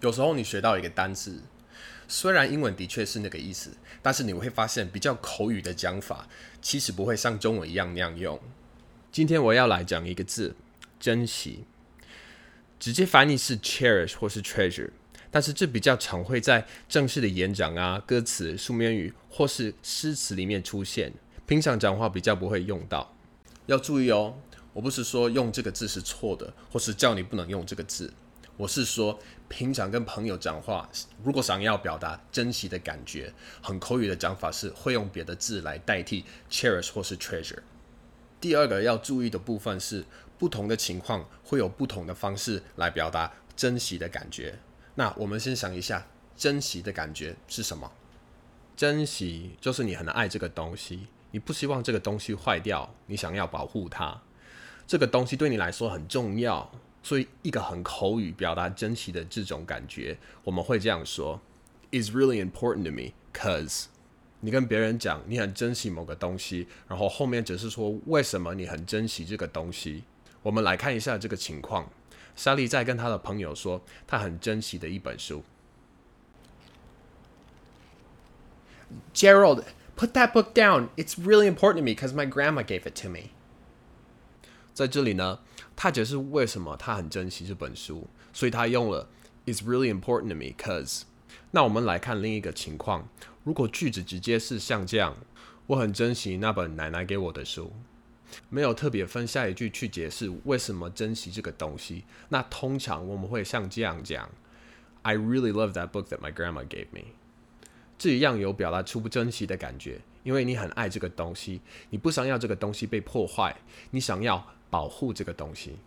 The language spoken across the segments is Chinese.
有时候你学到一个单词，虽然英文的确是那个意思，但是你会发现比较口语的讲法，其实不会像中文一样那样用。今天我要来讲一个字，珍惜，直接翻译是 cherish 或是 treasure，但是这比较常会在正式的演讲啊、歌词、书面语或是诗词里面出现，平常讲话比较不会用到。要注意哦，我不是说用这个字是错的，或是叫你不能用这个字。我是说，平常跟朋友讲话，如果想要表达珍惜的感觉，很口语的讲法是会用别的字来代替 cherish 或是 treasure。第二个要注意的部分是，不同的情况会有不同的方式来表达珍惜的感觉。那我们先想一下，珍惜的感觉是什么？珍惜就是你很爱这个东西，你不希望这个东西坏掉，你想要保护它，这个东西对你来说很重要。所以，一个很口语表达珍惜的这种感觉，我们会这样说：“is really important to me cause。”你跟别人讲你很珍惜某个东西，然后后面只是说为什么你很珍惜这个东西。我们来看一下这个情况。莎莉在跟她的朋友说她很珍惜的一本书。Gerald, put that book down. It's really important to me because my grandma gave it to me. 在这里呢，他解释为什么他很珍惜这本书，所以他用了 "It's really important to me, cause"。那我们来看另一个情况，如果句子直接是像这样，我很珍惜那本奶奶给我的书，没有特别分下一句去解释为什么珍惜这个东西，那通常我们会像这样讲：I really love that book that my grandma gave me。这一样有表达出不珍惜的感觉，因为你很爱这个东西，你不想要这个东西被破坏，你想要。保护这个东西。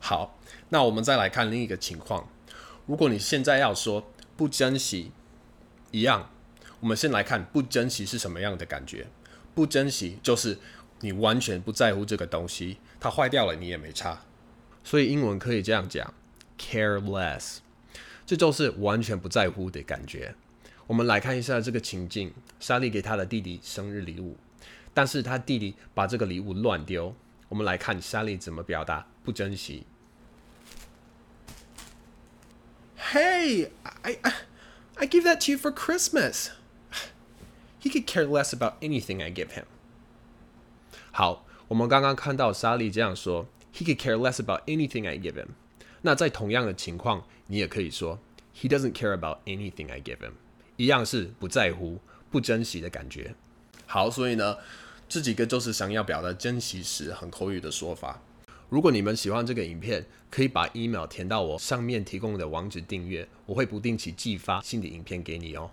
好，那我们再来看另一个情况。如果你现在要说不珍惜，一样，我们先来看不珍惜是什么样的感觉。不珍惜就是你完全不在乎这个东西，它坏掉了你也没差。所以英文可以这样讲：careless，这就是完全不在乎的感觉。我们来看一下这个情境：莎莉给她的弟弟生日礼物，但是他弟弟把这个礼物乱丢。我们来看 Sally 怎么表达不珍惜。Hey, I, I, I gave that to you for Christmas. He could care less about anything I give him. 好，我们刚刚看到 Sally 这样说，He could care less about anything I give him。那在同样的情况，你也可以说，He doesn't care about anything I give him。 一样是不在乎、不珍惜的感觉。好，所以呢。这几个就是想要表达珍惜时很口语的说法。如果你们喜欢这个影片，可以把 email 填到我上面提供的网址订阅，我会不定期寄发新的影片给你哦。